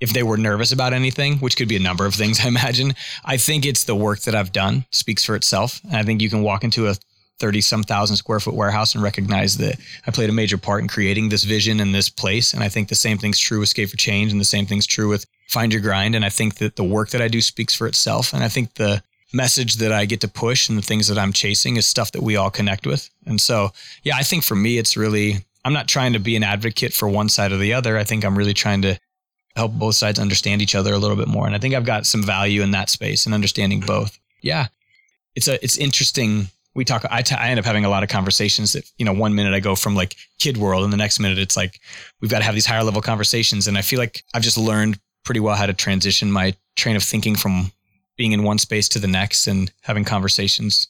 if they were nervous about anything, which could be a number of things, I imagine. I think it's the work that I've done speaks for itself. And I think you can walk into a 30 some thousand square foot warehouse and recognize that I played a major part in creating this vision and this place. And I think the same thing's true with Skate for Change and the same thing's true with Find Your Grind. And I think that the work that I do speaks for itself. And I think the message that I get to push and the things that I'm chasing is stuff that we all connect with. And so, yeah, I think for me, it's really, I'm not trying to be an advocate for one side or the other. I think I'm really trying to help both sides understand each other a little bit more. And I think I've got some value in that space and understanding both. Yeah. It's a, it's interesting. We talk, I, t- I end up having a lot of conversations that, you know, one minute I go from like kid world and the next minute it's like, we've got to have these higher level conversations. And I feel like I've just learned pretty well how to transition my train of thinking from being in one space to the next and having conversations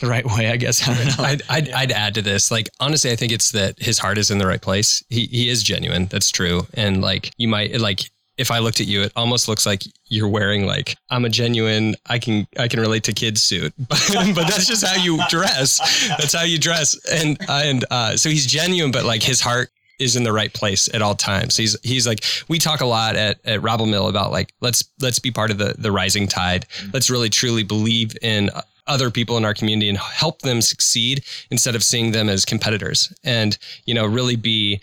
the right way, I guess. I. I'd, I'd, I'd, add to this. Like, honestly, I think it's that his heart is in the right place. He, he is genuine. That's true. And like, you might like, if I looked at you, it almost looks like you're wearing like, I'm a genuine, I can, I can relate to kids suit, but, but that's just how you dress. That's how you dress. And, and, uh, so he's genuine, but like his heart is in the right place at all times. He's he's like we talk a lot at at Rabble Mill about like let's let's be part of the the rising tide. Let's really truly believe in other people in our community and help them succeed instead of seeing them as competitors and you know really be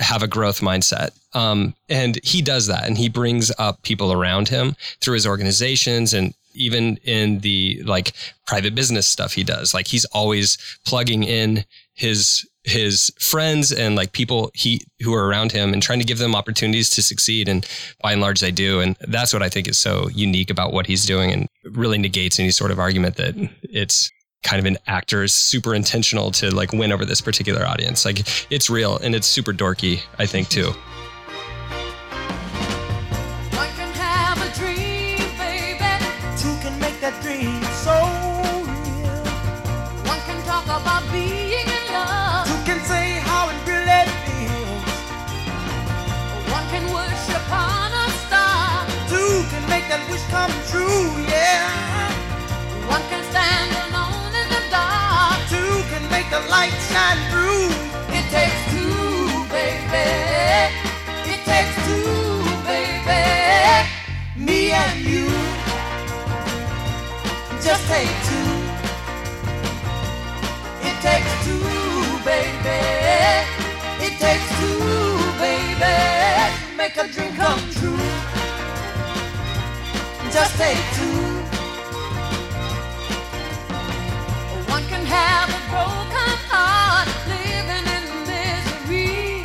have a growth mindset. Um, and he does that and he brings up people around him through his organizations and even in the like private business stuff he does. Like he's always plugging in his his friends and like people he who are around him and trying to give them opportunities to succeed and by and large they do. And that's what i think is so unique about what he's doing and really negates any sort of argument that it's kind of an actor's super intentional to like win over this particular audience. Like it's real and it's super dorky i think too take two. It takes two, baby. It takes two, baby. Make a dream come true. Just take two. One can have a broken heart living in misery.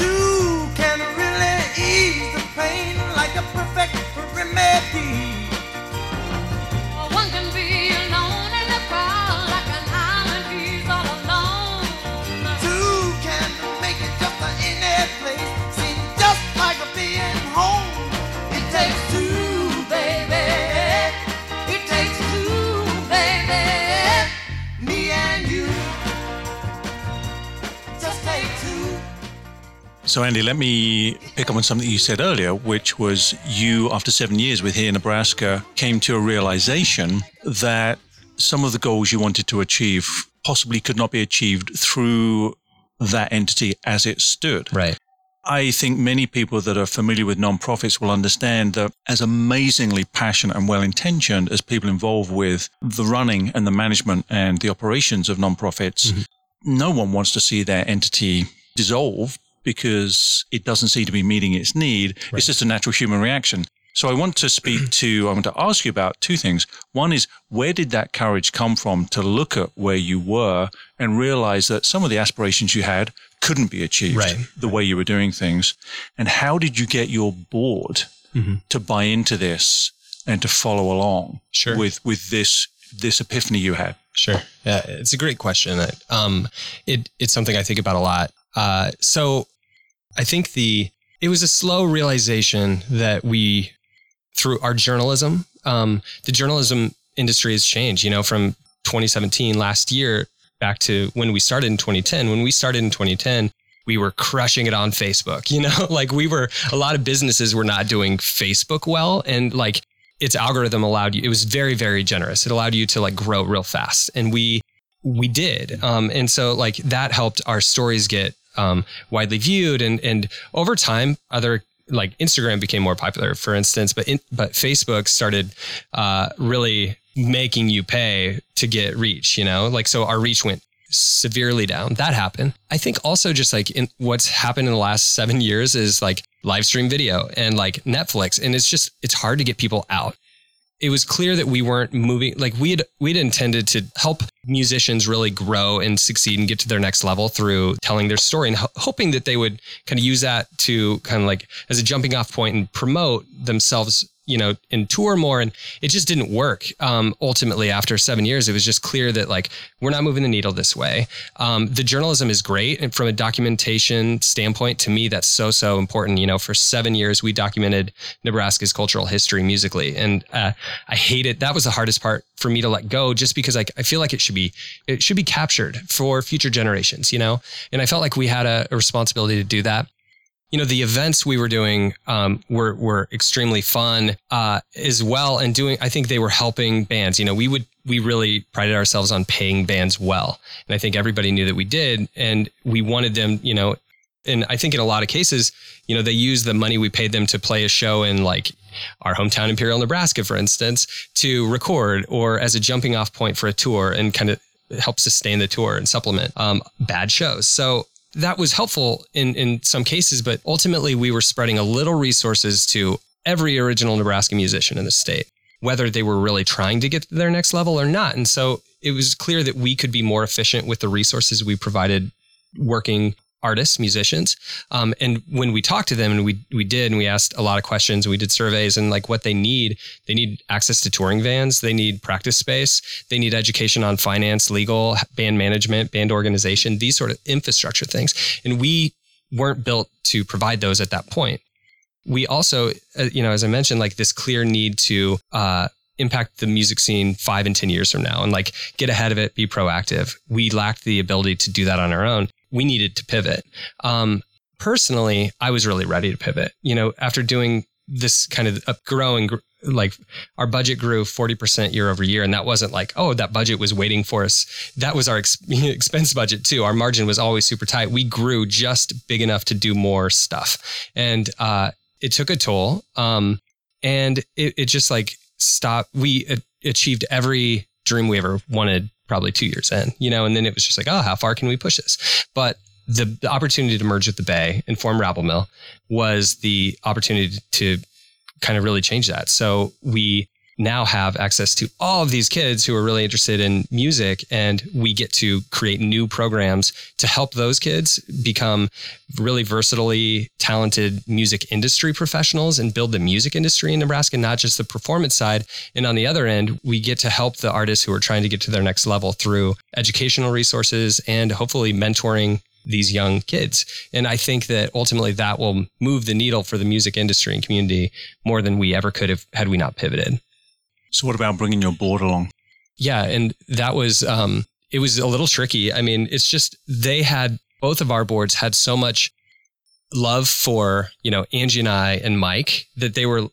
Two can really ease the pain like a perfect remedy. So, Andy, let me pick up on something you said earlier, which was you, after seven years with Hear Nebraska, came to a realization that some of the goals you wanted to achieve possibly could not be achieved through that entity as it stood. Right. I think many people that are familiar with nonprofits will understand that as amazingly passionate and well intentioned as people involved with the running and the management and the operations of nonprofits, mm-hmm. no one wants to see their entity dissolve because it doesn't seem to be meeting its need. It's just a natural human reaction. So I want to speak to, I want to ask you about two things. One is where did that courage come from to look at where you were and realize that some of the aspirations you had couldn't be achieved Right. the way you were doing things? And how did you get your board to buy into this and to follow along Sure. with, with this, this epiphany you had? Sure. Yeah, it's a great question. Um, it it's something I think about a lot. Uh, so I think the it was a slow realization that we through our journalism, um, the journalism industry has changed. You know, from 2017 last year back to when we started in 2010. When we started in 2010, we were crushing it on Facebook. You know, like we were a lot of businesses were not doing Facebook well, and like its algorithm allowed you. It was very very generous. It allowed you to like grow real fast, and we we did. Um, and so like that helped our stories get um, widely viewed, and and over time, other like Instagram became more popular, for instance, but in, but Facebook started uh, really making you pay to get reach. You know, like so our reach went severely down. That happened. I think also just like in what's happened in the last seven years is like live stream video and like Netflix, and it's just it's hard to get people out. It was clear that we weren't moving like we had we'd intended to help musicians really grow and succeed and get to their next level through telling their story and ho- hoping that they would kind of use that to kind of like as a jumping off point and promote themselves you know, and tour more. And it just didn't work. Um, ultimately, after seven years, it was just clear that like we're not moving the needle this way. Um, the journalism is great, and from a documentation standpoint, to me, that's so so important. You know, for seven years, we documented Nebraska's cultural history musically, and uh, I hate it. That was the hardest part for me to let go, just because like I feel like it should be it should be captured for future generations. You know, and I felt like we had a, a responsibility to do that you know the events we were doing um, were were extremely fun uh, as well and doing i think they were helping bands. You know we would we really prided ourselves on paying bands well and i think everybody knew that we did and we wanted them you know and i think in a lot of cases you know they used the money we paid them to play a show in like our hometown imperial nebraska for instance to record or as a jumping off point for a tour and kind of help sustain the tour and supplement um, bad shows. So that was helpful in in some cases, but ultimately we were spreading a little resources to every original Nebraska musician in the state, whether they were really trying to get to their next level or not. And so it was clear that we could be more efficient with the resources we provided working artists, musicians. Um, and when we talked to them and we we did and we asked a lot of questions we did surveys and like what they need, they need access to touring vans, they need practice space, they need education on finance, legal, band management, band organization, these sort of infrastructure things. And we weren't built to provide those at that point. We also, uh, you know, as I mentioned, like this clear need to uh, impact the music scene five and 10 years from now and like get ahead of it, be proactive. We lacked the ability to do that on our own. We needed to pivot. Um, personally, I was really ready to pivot. You know, after doing this kind of growing, like our budget grew 40% year over year. And that wasn't like, oh, that budget was waiting for us. That was our ex- expense budget too. Our margin was always super tight. We grew just big enough to do more stuff. And, uh, it took a toll. Um, and it, it just like stopped. We a- achieved every dream we ever wanted probably two years in, you know, and then it was just like, oh, how far can we push this? But the, the opportunity to merge with the Bay and form Rabble Mill was the opportunity to kind of really change that. So we now have access to all of these kids who are really interested in music and we get to create new programs to help those kids become really versatily talented music industry professionals and build the music industry in Nebraska, not just the performance side. And on the other end, we get to help the artists who are trying to get to their next level through educational resources and hopefully mentoring these young kids. And I think that ultimately that will move the needle for the music industry and community more than we ever could have had we not pivoted. So, what about bringing your board along? Yeah, and that was um, it was a little tricky. I mean, it's just they had both of our boards had so much love for you know Angie and I and Mike that they were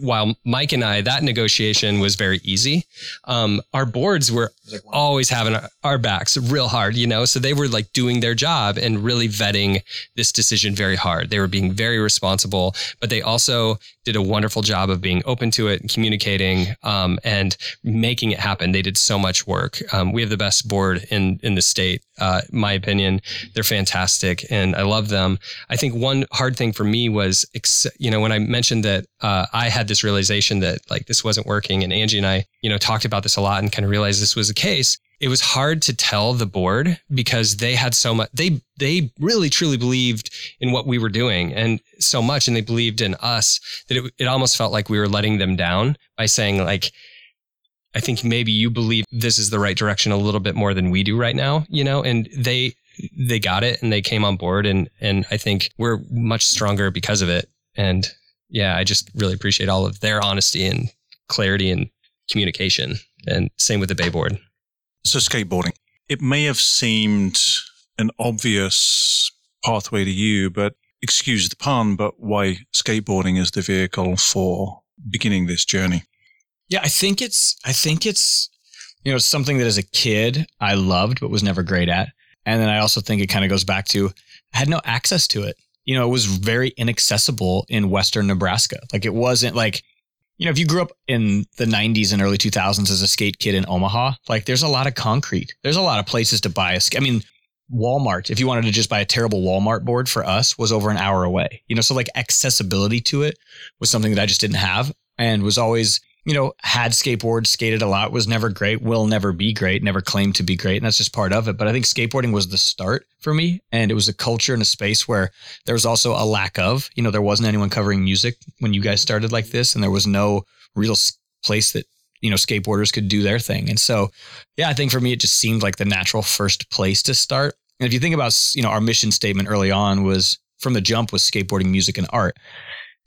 while Mike and I, that negotiation was very easy. Um, our boards were always having our, our backs real hard, you know, so they were like doing their job and really vetting this decision very hard. They were being very responsible, but they also did a wonderful job of being open to it and communicating um, and making it happen. They did so much work. Um, we have the best board in in the state, uh, my opinion. They're fantastic, and I love them. I think one hard thing for me was, you know, when I mentioned that uh, I had this realization that like this wasn't working, and Angie and I, you know, talked about this a lot and kind of realized this was the case it was hard to tell the board because they had so much they they really truly believed in what we were doing and so much and they believed in us that it, it almost felt like we were letting them down by saying like i think maybe you believe this is the right direction a little bit more than we do right now you know and they they got it and they came on board and and i think we're much stronger because of it. And yeah i just really appreciate all of their honesty and clarity and communication and same with the bay board So, skateboarding. It may have seemed an obvious pathway to you, but excuse the pun, but why skateboarding is the vehicle for beginning this journey? Yeah, I think it's I think it's you know something that as a kid I loved but was never great at. And then I also think it kind of goes back to I had no access to it. You know, it was very inaccessible in western Nebraska. Like it wasn't like you know, if you grew up in the 90s and early 2000s as a skate kid in Omaha, like there's a lot of concrete. There's a lot of places to buy a skate. I mean, Walmart, if you wanted to just buy a terrible Walmart board for us, was over an hour away. You know, so like accessibility to it was something that I just didn't have and was always, you know, had skateboards, skated a lot, was never great, will never be great, never claimed to be great. And that's just part of it. But I think skateboarding was the start for me. And it was a culture and a space where there was also a lack of, you know, there wasn't anyone covering music when you guys started like this. And there was no real place that, you know, skateboarders could do their thing. And so, yeah, I think for me, it just seemed like the natural first place to start. And if you think about, you know, our mission statement early on was from the jump was skateboarding, music, and art.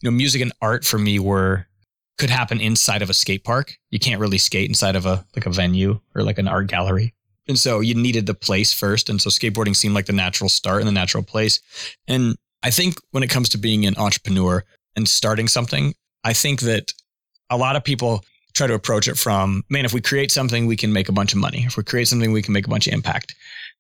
You know, music and art for me were could happen inside of a skate park. You can't really skate inside of a like a venue or like an art gallery. And so you needed the place first. And so skateboarding seemed like the natural start and the natural place. And I think when it comes to being an entrepreneur and starting something, I think that a lot of people try to approach it from, man, if we create something, we can make a bunch of money. If we create something, we can make a bunch of impact.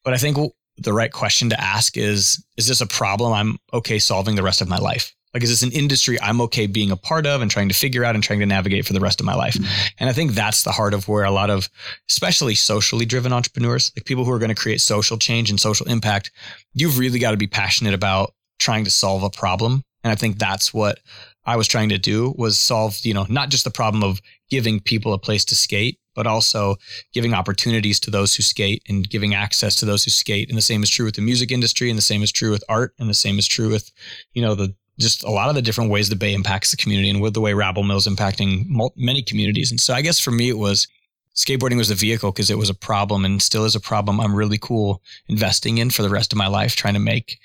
But I think the right question to ask is, is this a problem I'm okay solving the rest of my life? Like, is this an industry I'm okay being a part of and trying to figure out and trying to navigate for the rest of my life? And I think that's the heart of where a lot of, especially socially driven entrepreneurs, like people who are going to create social change and social impact, you've really got to be passionate about trying to solve a problem. And I think that's what I was trying to do was solve, you know, not just the problem of giving people a place to skate, but also giving opportunities to those who skate and giving access to those who skate. And the same is true with the music industry, and the same is true with art, and the same is true with, you know, the just a lot of the different ways the Bay impacts the community and with the way Rabble Mill is impacting mul- many communities. And so I guess for me, it was skateboarding was the vehicle because it was a problem and still is a problem I'm really cool investing in for the rest of my life, trying to make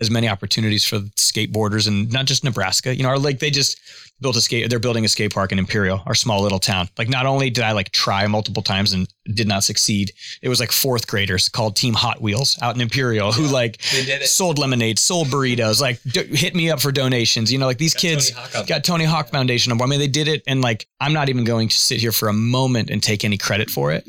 as many opportunities for skateboarders and not just Nebraska. You know, our like they just built a skate. They're building a skate park in Imperial, our small little town. Like, not only did I like try multiple times and did not succeed, it was like fourth graders called Team Hot Wheels out in Imperial who like sold lemonade, sold burritos, like d- hit me up for donations. You know, like these kids got Tony Hawk Foundation on board. I mean, they did it, and like I'm not even going to sit here for a moment and take any credit for it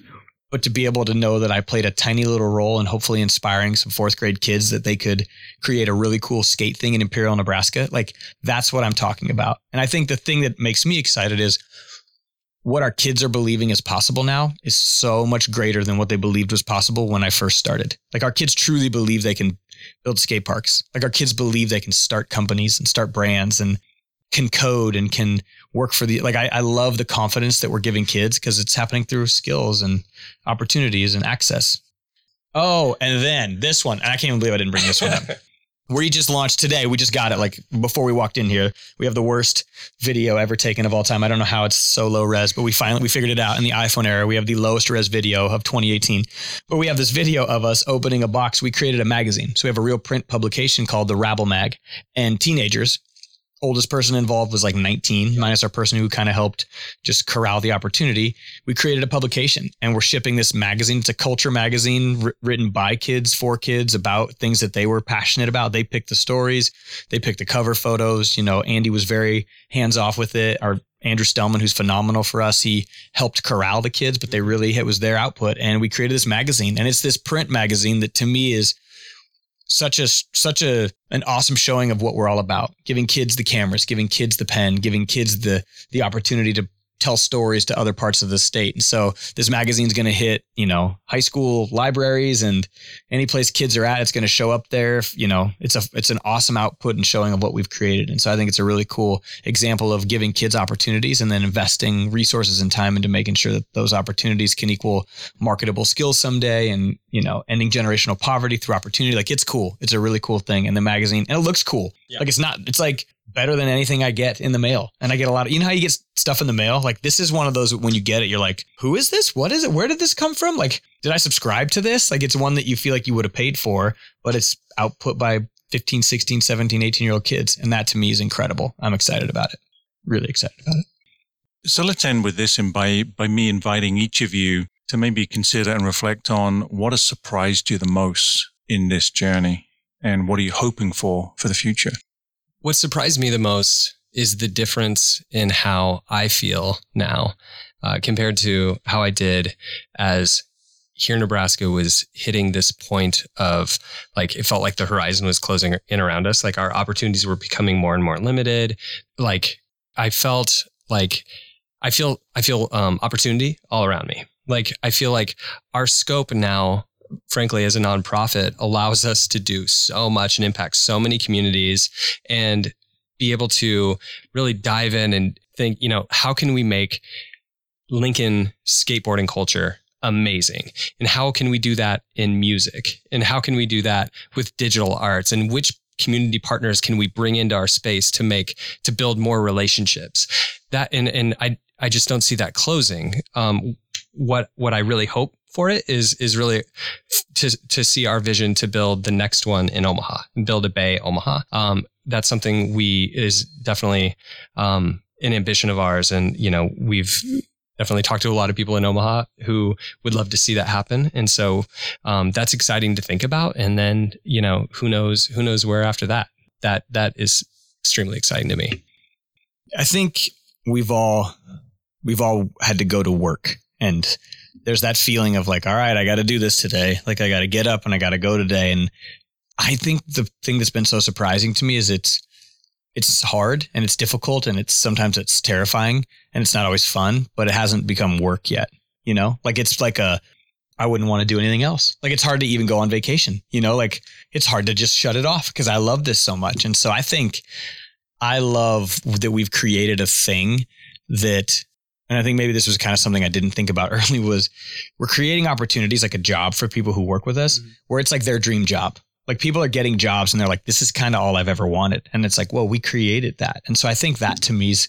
but to be able to know that I played a tiny little role in hopefully inspiring some fourth grade kids that they could create a really cool skate thing in Imperial, Nebraska, like that's what I'm talking about. And I think the thing that makes me excited is what our kids are believing is possible now is so much greater than what they believed was possible when I first started. Like our kids truly believe they can build skate parks. Like our kids believe they can start companies and start brands and can code and can work for the like I, I love the confidence that we're giving kids because it's happening through skills and opportunities and access. Oh, and then this one, and I can't even believe I didn't bring this one up. We just launched today. We just got it like before we walked in here. We have the worst video ever taken of all time. I don't know how it's so low res, but we finally we figured it out in the iPhone era. We have the lowest res video of 2018. But we have this video of us opening a box. We created a magazine. So we have a real print publication called the Rabble Mag. And teenagers oldest person involved was like 19 minus our person who kind of helped just corral the opportunity we created a publication and we're shipping this magazine. It's a culture magazine wr- written by kids for kids about things that they were passionate about. They picked the stories they picked the cover photos you know andy was very hands off with it. Our Andrew Stellman, who's phenomenal for us, he helped corral the kids, but they mm-hmm. really, it was their output. And we created this magazine and it's this print magazine that to me is such a such a an awesome showing of what we're all about. Giving kids the cameras giving kids the pen giving kids the the opportunity to tell stories to other parts of the state. And so this magazine's going to hit you know high school libraries and any place kids are at it's going to show up there. You know it's a it's an awesome output and showing of what we've created. And so i think it's a really cool example of giving kids opportunities and then investing resources and time into making sure that those opportunities can equal marketable skills someday and you know ending generational poverty through opportunity. Like it's cool. It's a really cool thing. And the magazine and it looks cool. Like it's not it's like better than anything i get in the mail. And i get a lot of you know how you get stuff in the mail? Like this is one of those when you get it you're like who is this? What is it? Where did this come from? Like did i subscribe to this? Like it's one that you feel like you would have paid for but it's output by 15 16 17 18 year old kids and that to me is incredible. I'm excited about it. Really excited about it. So let's end with this and by, by me inviting each of you to maybe consider and reflect on what has surprised you the most in this journey and what are you hoping for for the future? What surprised me the most is the difference in how I feel now uh, compared to how I did as Hear Nebraska was hitting this point of like it felt like the horizon was closing in around us. Like our opportunities were becoming more and more limited. Like I felt like I feel I feel um, opportunity all around me. Like I feel like our scope now frankly, as a nonprofit, allows us to do so much and impact so many communities and be able to really dive in and think, you know, how can we make Lincoln skateboarding culture amazing? And how can we do that in music? And how can we do that with digital arts? And which community partners can we bring into our space to make to build more relationships? That and and I I just don't see that closing. Um, what what I really hope for it is is really to to see our vision to build the next one in Omaha and build a Bay Omaha. Um, that's something we is definitely um, an ambition of ours, and you know we've definitely talked to a lot of people in Omaha who would love to see that happen, and so um, that's exciting to think about. And then you know who knows who knows where after that. That that is extremely exciting to me. I think we've all we've all had to go to work and there's that feeling of like all right I got to do this today like I got to get up and I got to go today and I think the thing that's been so surprising to me is it's it's hard and it's difficult and it's sometimes it's terrifying and it's not always fun but it hasn't become work yet you know like it's like a I wouldn't want to do anything else. Like it's hard to even go on vacation, you know, like it's hard to just shut it off because I love this so much. And so I think I love that we've created a thing that and I think maybe this was kind of something I didn't think about early was we're creating opportunities like a job for people who work with us mm-hmm. where it's like their dream job. Like people are getting jobs and they're like, this is kind of all I've ever wanted. And it's like, well, we created that. And so I think that to me is,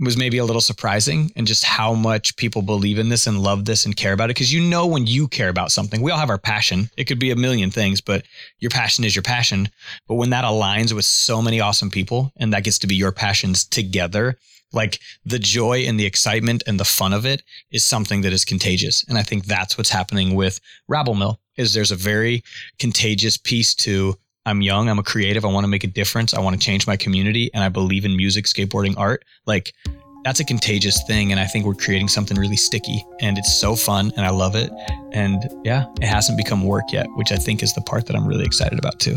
was maybe a little surprising and just how much people believe in this and love this and care about it. Cause you know, when you care about something, we all have our passion. It could be a million things, but your passion is your passion. But when that aligns with so many awesome people and that gets to be your passions together, like the joy and the excitement and the fun of it is something that is contagious. And I think that's what's happening with Rabble Mill is there's a very contagious piece to I'm young, I'm a creative, I want to make a difference, I want to change my community, and I believe in music, skateboarding, art. Like that's a contagious thing. And I think we're creating something really sticky and it's so fun and I love it. And yeah, it hasn't become work yet, which I think is the part that I'm really excited about too.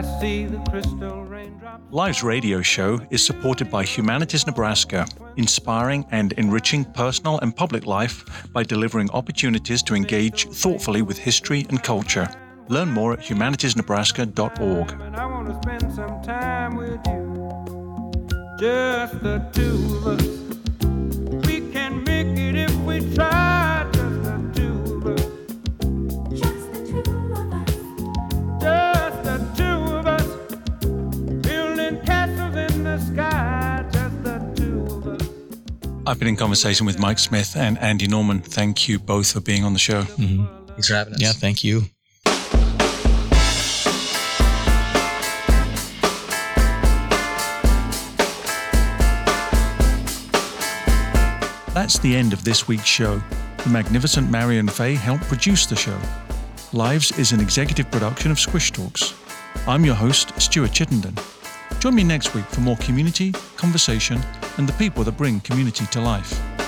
I see the crystal raindrops Live's radio show is supported by Humanities Nebraska, inspiring and enriching personal and public life by delivering opportunities to engage thoughtfully with history and culture. Learn more at humanitiesnebraska.org. I've been in conversation with Mike Smith and Andy Norman. Thank you both for being on the show. Mm-hmm. Thanks for having us. Yeah, thank you. That's the end of this week's show. The magnificent Marion Fay helped produce the show. Lives is an executive production of Squish Talks. I'm your host, Stuart Chittenden. Join me next week for more community, conversation, and the people that bring community to life.